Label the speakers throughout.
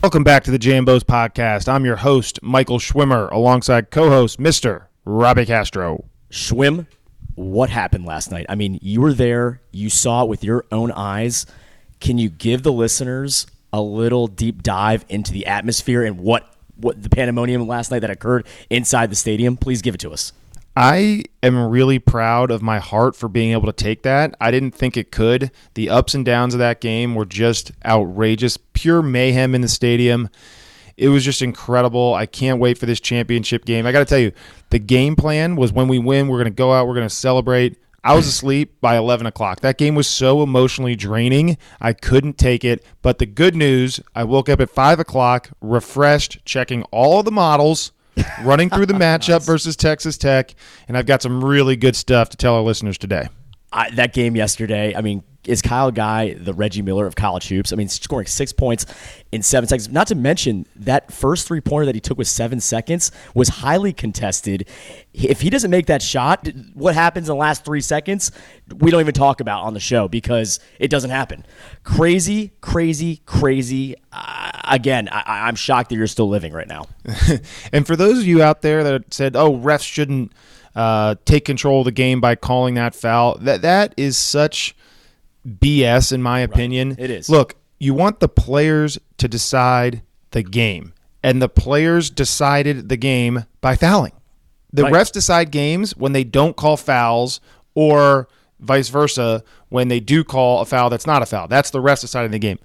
Speaker 1: Welcome back to the Jambos podcast. I'm your host, Michael Schwimmer, alongside co host, Mr. Robbie Castro.
Speaker 2: Schwim, what happened last night? I mean, you were there, you saw it with your own eyes. Can you give the listeners a little deep dive into the atmosphere and what, what the pandemonium last night that occurred inside the stadium? Please give it to us.
Speaker 1: I am really proud of my heart for being able to take that. I didn't think it could. The ups and downs of that game were just outrageous, pure mayhem in the stadium. It was just incredible. I can't wait for this championship game. I got to tell you, the game plan was when we win, we're going to go out, we're going to celebrate. I was asleep by 11 o'clock. That game was so emotionally draining. I couldn't take it. But the good news, I woke up at 5 o'clock, refreshed, checking all the models running through the matchup versus Texas Tech, and I've got some really good stuff to tell our listeners today.
Speaker 2: I, that game yesterday, I mean, is Kyle Guy the Reggie Miller of college hoops? I mean, scoring six points in seven seconds. Not to mention that first three pointer that he took with seven seconds was highly contested. If he doesn't make that shot, what happens in the last three seconds, we don't even talk about on the show because it doesn't happen. Crazy, crazy, crazy. Uh, again, I, I'm shocked that you're still living right now.
Speaker 1: and for those of you out there that said, "Oh, refs shouldn't." Uh, take control of the game by calling that foul. That that is such BS in my opinion.
Speaker 2: Right. It is.
Speaker 1: Look, you want the players to decide the game, and the players decided the game by fouling. The right. refs decide games when they don't call fouls, or vice versa when they do call a foul that's not a foul. That's the refs deciding the game.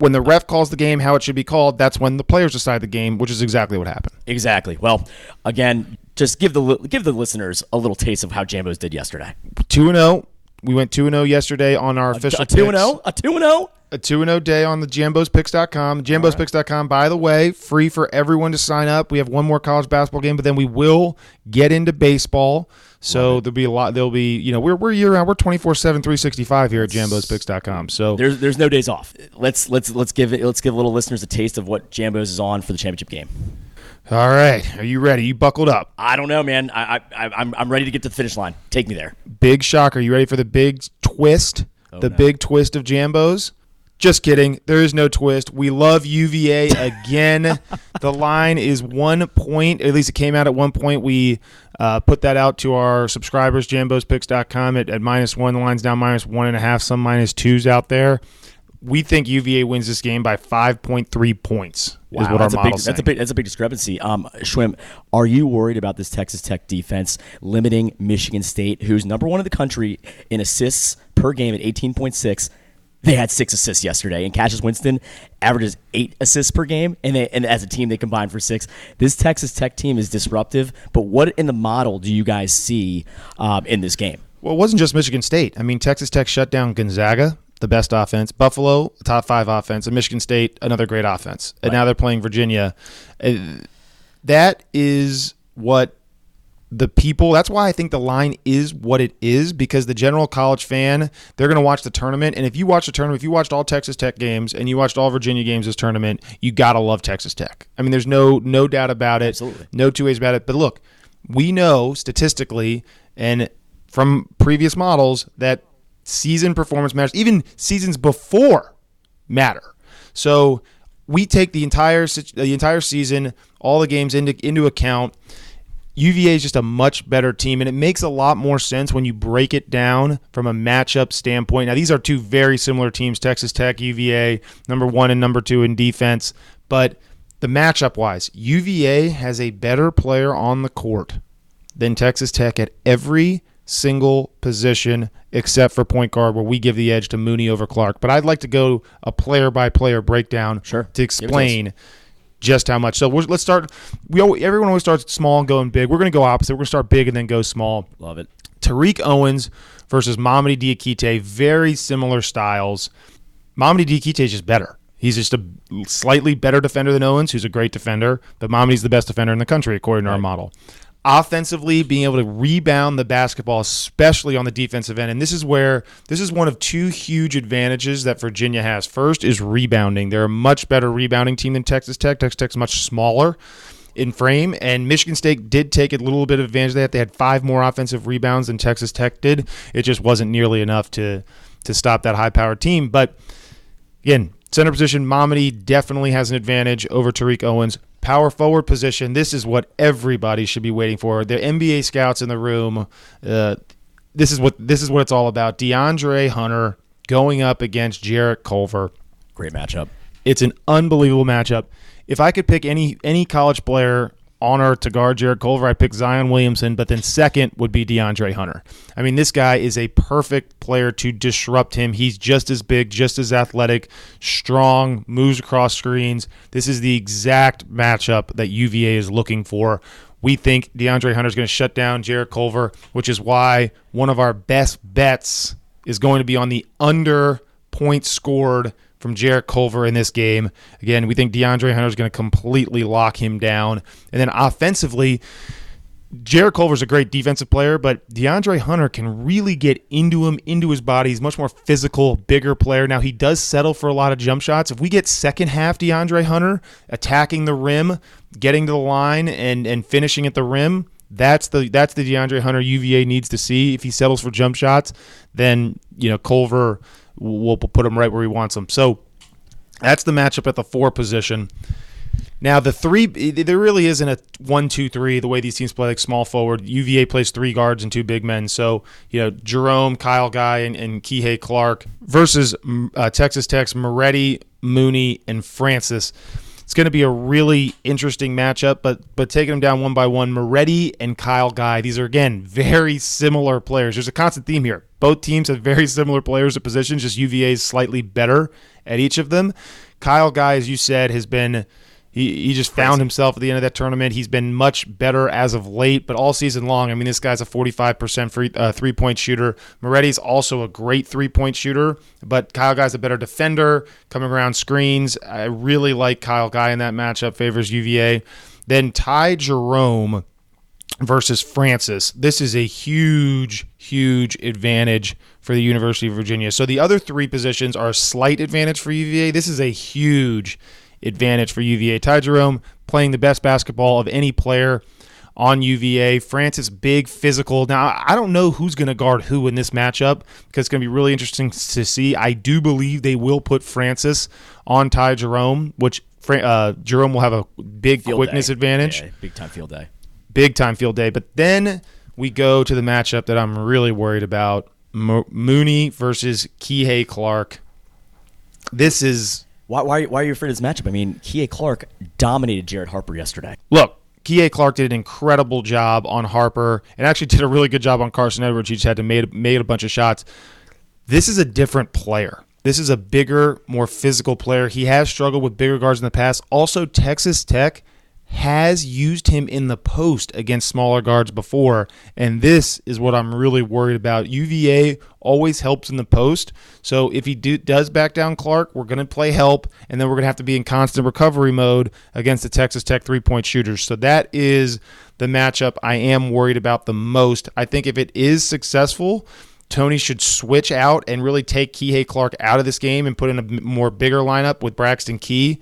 Speaker 1: When the ref calls the game how it should be called, that's when the players decide the game, which is exactly what happened.
Speaker 2: Exactly. Well, again, just give the give the listeners a little taste of how Jambos did yesterday.
Speaker 1: Two and zero oh, we went 2 0 yesterday on our official oh?
Speaker 2: A 2 0? A 2 0?
Speaker 1: A 2 0 day on the jambospicks.com. Jambospicks.com, by the way, free for everyone to sign up. We have one more college basketball game, but then we will get into baseball. So there'll be a lot. There'll be, you know, we're, we're year round. We're 24 7, 365 here at jambospicks.com. So
Speaker 2: there's there's no days off. Let's let's let's give it let's give little listeners a taste of what Jambos is on for the championship game.
Speaker 1: All right, are you ready? You buckled up?
Speaker 2: I don't know, man. I, I, I'm, I'm ready to get to the finish line. Take me there.
Speaker 1: Big shocker. Are you ready for the big twist? Oh, the no. big twist of Jambos? Just kidding. There is no twist. We love UVA again. the line is one point. At least it came out at one point. We uh, put that out to our subscribers, jambospicks.com, at, at minus one. The line's down minus one and a half, some minus twos out there we think UVA wins this game by 5.3 points. Wow, is what
Speaker 2: that's
Speaker 1: our
Speaker 2: a big, that's a big that's a big discrepancy. Um, Schwim, are you worried about this Texas Tech defense limiting Michigan State, who's number one in the country in assists per game at 18.6? They had six assists yesterday, and Cassius Winston averages eight assists per game, and they, and as a team they combined for six. This Texas Tech team is disruptive, but what in the model do you guys see um, in this game?
Speaker 1: Well, it wasn't just Michigan State. I mean, Texas Tech shut down Gonzaga the best offense. Buffalo, top five offense, and Michigan State, another great offense. And right. now they're playing Virginia. Uh, that is what the people that's why I think the line is what it is because the general college fan they're going to watch the tournament and if you watch the tournament if you watched all Texas Tech games and you watched all Virginia games this tournament you got to love Texas Tech. I mean there's no no doubt about it.
Speaker 2: Absolutely.
Speaker 1: No two ways about it. But look, we know statistically and from previous models that season performance matters. Even seasons before matter. So we take the entire the entire season, all the games into into account. UVA is just a much better team, and it makes a lot more sense when you break it down from a matchup standpoint. Now, these are two very similar teams Texas Tech, UVA, number one and number two in defense. But the matchup wise, UVA has a better player on the court than Texas Tech at every single position except for point guard, where we give the edge to Mooney over Clark. But I'd like to go a player by player breakdown
Speaker 2: sure.
Speaker 1: to explain just how much. So let's start. We always, everyone always starts small and going big. We're going to go opposite. We're going to start big and then go small.
Speaker 2: Love it.
Speaker 1: Tariq Owens versus Mamadi Diakite, very similar styles. Mamadi Diakite is just better. He's just a slightly better defender than Owens, who's a great defender, but Mamadi's the best defender in the country according to right. our model offensively being able to rebound the basketball especially on the defensive end. And this is where this is one of two huge advantages that Virginia has. First is rebounding. They're a much better rebounding team than Texas Tech. Texas Tech's much smaller in frame. And Michigan State did take a little bit of advantage of that. They had five more offensive rebounds than Texas Tech did. It just wasn't nearly enough to to stop that high powered team. But again Center position, Mamadi definitely has an advantage over Tariq Owens. Power forward position, this is what everybody should be waiting for. The NBA scouts in the room, uh, this is what this is what it's all about. DeAndre Hunter going up against Jarrett Culver.
Speaker 2: Great matchup.
Speaker 1: It's an unbelievable matchup. If I could pick any any college player on earth to guard Jarrett Culver, I pick Zion Williamson, but then second would be DeAndre Hunter. I mean, this guy is a perfect player to disrupt him. He's just as big, just as athletic, strong, moves across screens. This is the exact matchup that UVA is looking for. We think DeAndre Hunter is going to shut down Jarrett Culver, which is why one of our best bets is going to be on the under points scored from Jarrett Culver in this game. Again, we think DeAndre Hunter is going to completely lock him down. And then offensively, Jarrett Culver's a great defensive player, but DeAndre Hunter can really get into him, into his body. He's much more physical, bigger player. Now he does settle for a lot of jump shots. If we get second half DeAndre Hunter attacking the rim, getting to the line and and finishing at the rim, that's the that's the DeAndre Hunter UVA needs to see. If he settles for jump shots, then you know Culver will put him right where he wants him. So that's the matchup at the four position. Now the three, there really isn't a one, two, three. The way these teams play, like small forward, UVA plays three guards and two big men. So you know Jerome, Kyle Guy, and, and Kihei Clark versus uh, Texas Tech's Moretti, Mooney, and Francis. It's going to be a really interesting matchup, but but taking them down one by one, Moretti and Kyle Guy. These are again very similar players. There's a constant theme here. Both teams have very similar players at positions. Just UVA is slightly better at each of them. Kyle Guy, as you said, has been he, he just found himself at the end of that tournament. He's been much better as of late, but all season long, I mean, this guy's a 45% free, uh, three point shooter. Moretti's also a great three point shooter, but Kyle Guy's a better defender, coming around screens. I really like Kyle Guy in that matchup, favors UVA. Then Ty Jerome versus Francis. This is a huge, huge advantage for the University of Virginia. So the other three positions are a slight advantage for UVA. This is a huge advantage for UVA. Ty Jerome playing the best basketball of any player on UVA. Francis, big physical. Now, I don't know who's going to guard who in this matchup because it's going to be really interesting to see. I do believe they will put Francis on Ty Jerome, which uh, Jerome will have a big field quickness
Speaker 2: day.
Speaker 1: advantage.
Speaker 2: Yeah, big time field day.
Speaker 1: Big time field day. But then we go to the matchup that I'm really worried about Mo- Mooney versus Kihei Clark. This is
Speaker 2: why, why, why are you afraid of this matchup? I mean, Kihei Clark dominated Jared Harper yesterday.
Speaker 1: Look, Kihei Clark did an incredible job on Harper and actually did a really good job on Carson Edwards. He just had to made made a bunch of shots. This is a different player. This is a bigger, more physical player. He has struggled with bigger guards in the past. Also, Texas Tech has used him in the post against smaller guards before, and this is what I'm really worried about. UVA always helps in the post, so if he do, does back down Clark, we're going to play help, and then we're going to have to be in constant recovery mode against the Texas Tech three point shooters. So that is the matchup I am worried about the most. I think if it is successful, Tony should switch out and really take Kihei Clark out of this game and put in a more bigger lineup with Braxton Key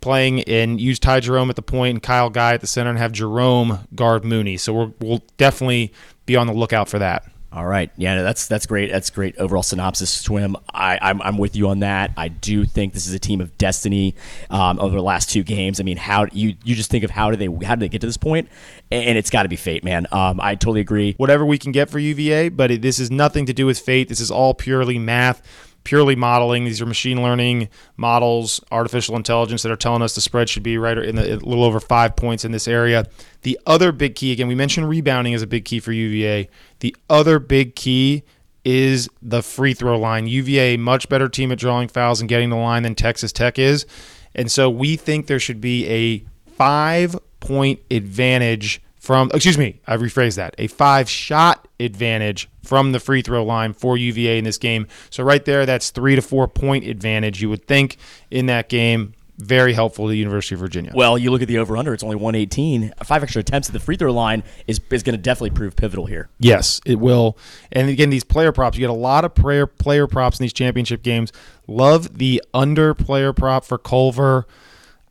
Speaker 1: playing and use Ty Jerome at the point and Kyle Guy at the center and have Jerome guard Mooney. So we will definitely be on the lookout for that.
Speaker 2: All right, yeah, that's that's great. That's great overall synopsis. Schwim, I, I'm, I'm with you on that. I do think this is a team of destiny um, over the last two games. I mean, how you you just think of how do they how do they get to this point? point, and it's got to be fate, man. Um, I totally agree.
Speaker 1: Whatever we can get for UVA, but it, this is nothing to do with fate. This is all purely math purely modeling. These are machine learning models, artificial intelligence that are telling us the spread should be right in the, a little over five points in this area. The other big key, again, we mentioned rebounding is a big key for UVA. The other big key is the free throw line. UVA, much better team at drawing fouls and getting the line than Texas Tech is. And so we think there should be a five point advantage from, excuse me, I rephrased that, a five shot advantage from the free throw line for UVA in this game. So right there, that's three to four point advantage you would think in that game. Very helpful to the University of Virginia.
Speaker 2: Well, you look at the over under; it's only 118. Five extra attempts at the free throw line is is going to definitely prove pivotal here.
Speaker 1: Yes, it will. And again, these player props, you get a lot of player player props in these championship games. Love the under player prop for Culver.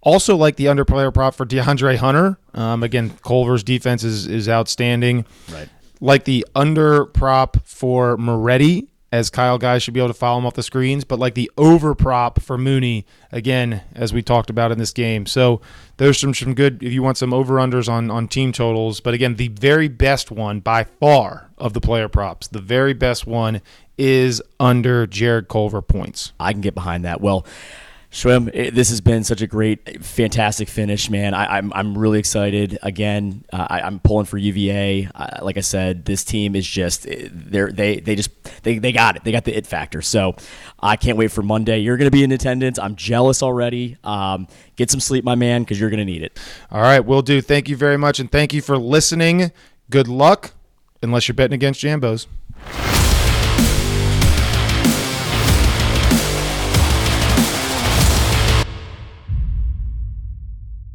Speaker 1: Also, like the under player prop for DeAndre Hunter. Um, again, Culver's defense is, is outstanding.
Speaker 2: Right.
Speaker 1: Like the under prop for Moretti as Kyle guys should be able to follow him off the screens, but like the over prop for Mooney again, as we talked about in this game. So there's some some good if you want some over unders on on team totals. But again, the very best one by far of the player props, the very best one is under Jarrett Culver points.
Speaker 2: I can get behind that. Well. Schwim, it, this has been such a great, fantastic finish, man. I, am I'm, I'm really excited. Again, uh, I, am pulling for UVA. Uh, like I said, this team is just they they they just they, they got it. They got the it factor. So I can't wait for Monday. You're going to be in attendance. I'm jealous already. Um, get some sleep, my man, because you're going to need it.
Speaker 1: All right, we'll do. Thank you very much, and thank you for listening. Good luck, unless you're betting against Jambos.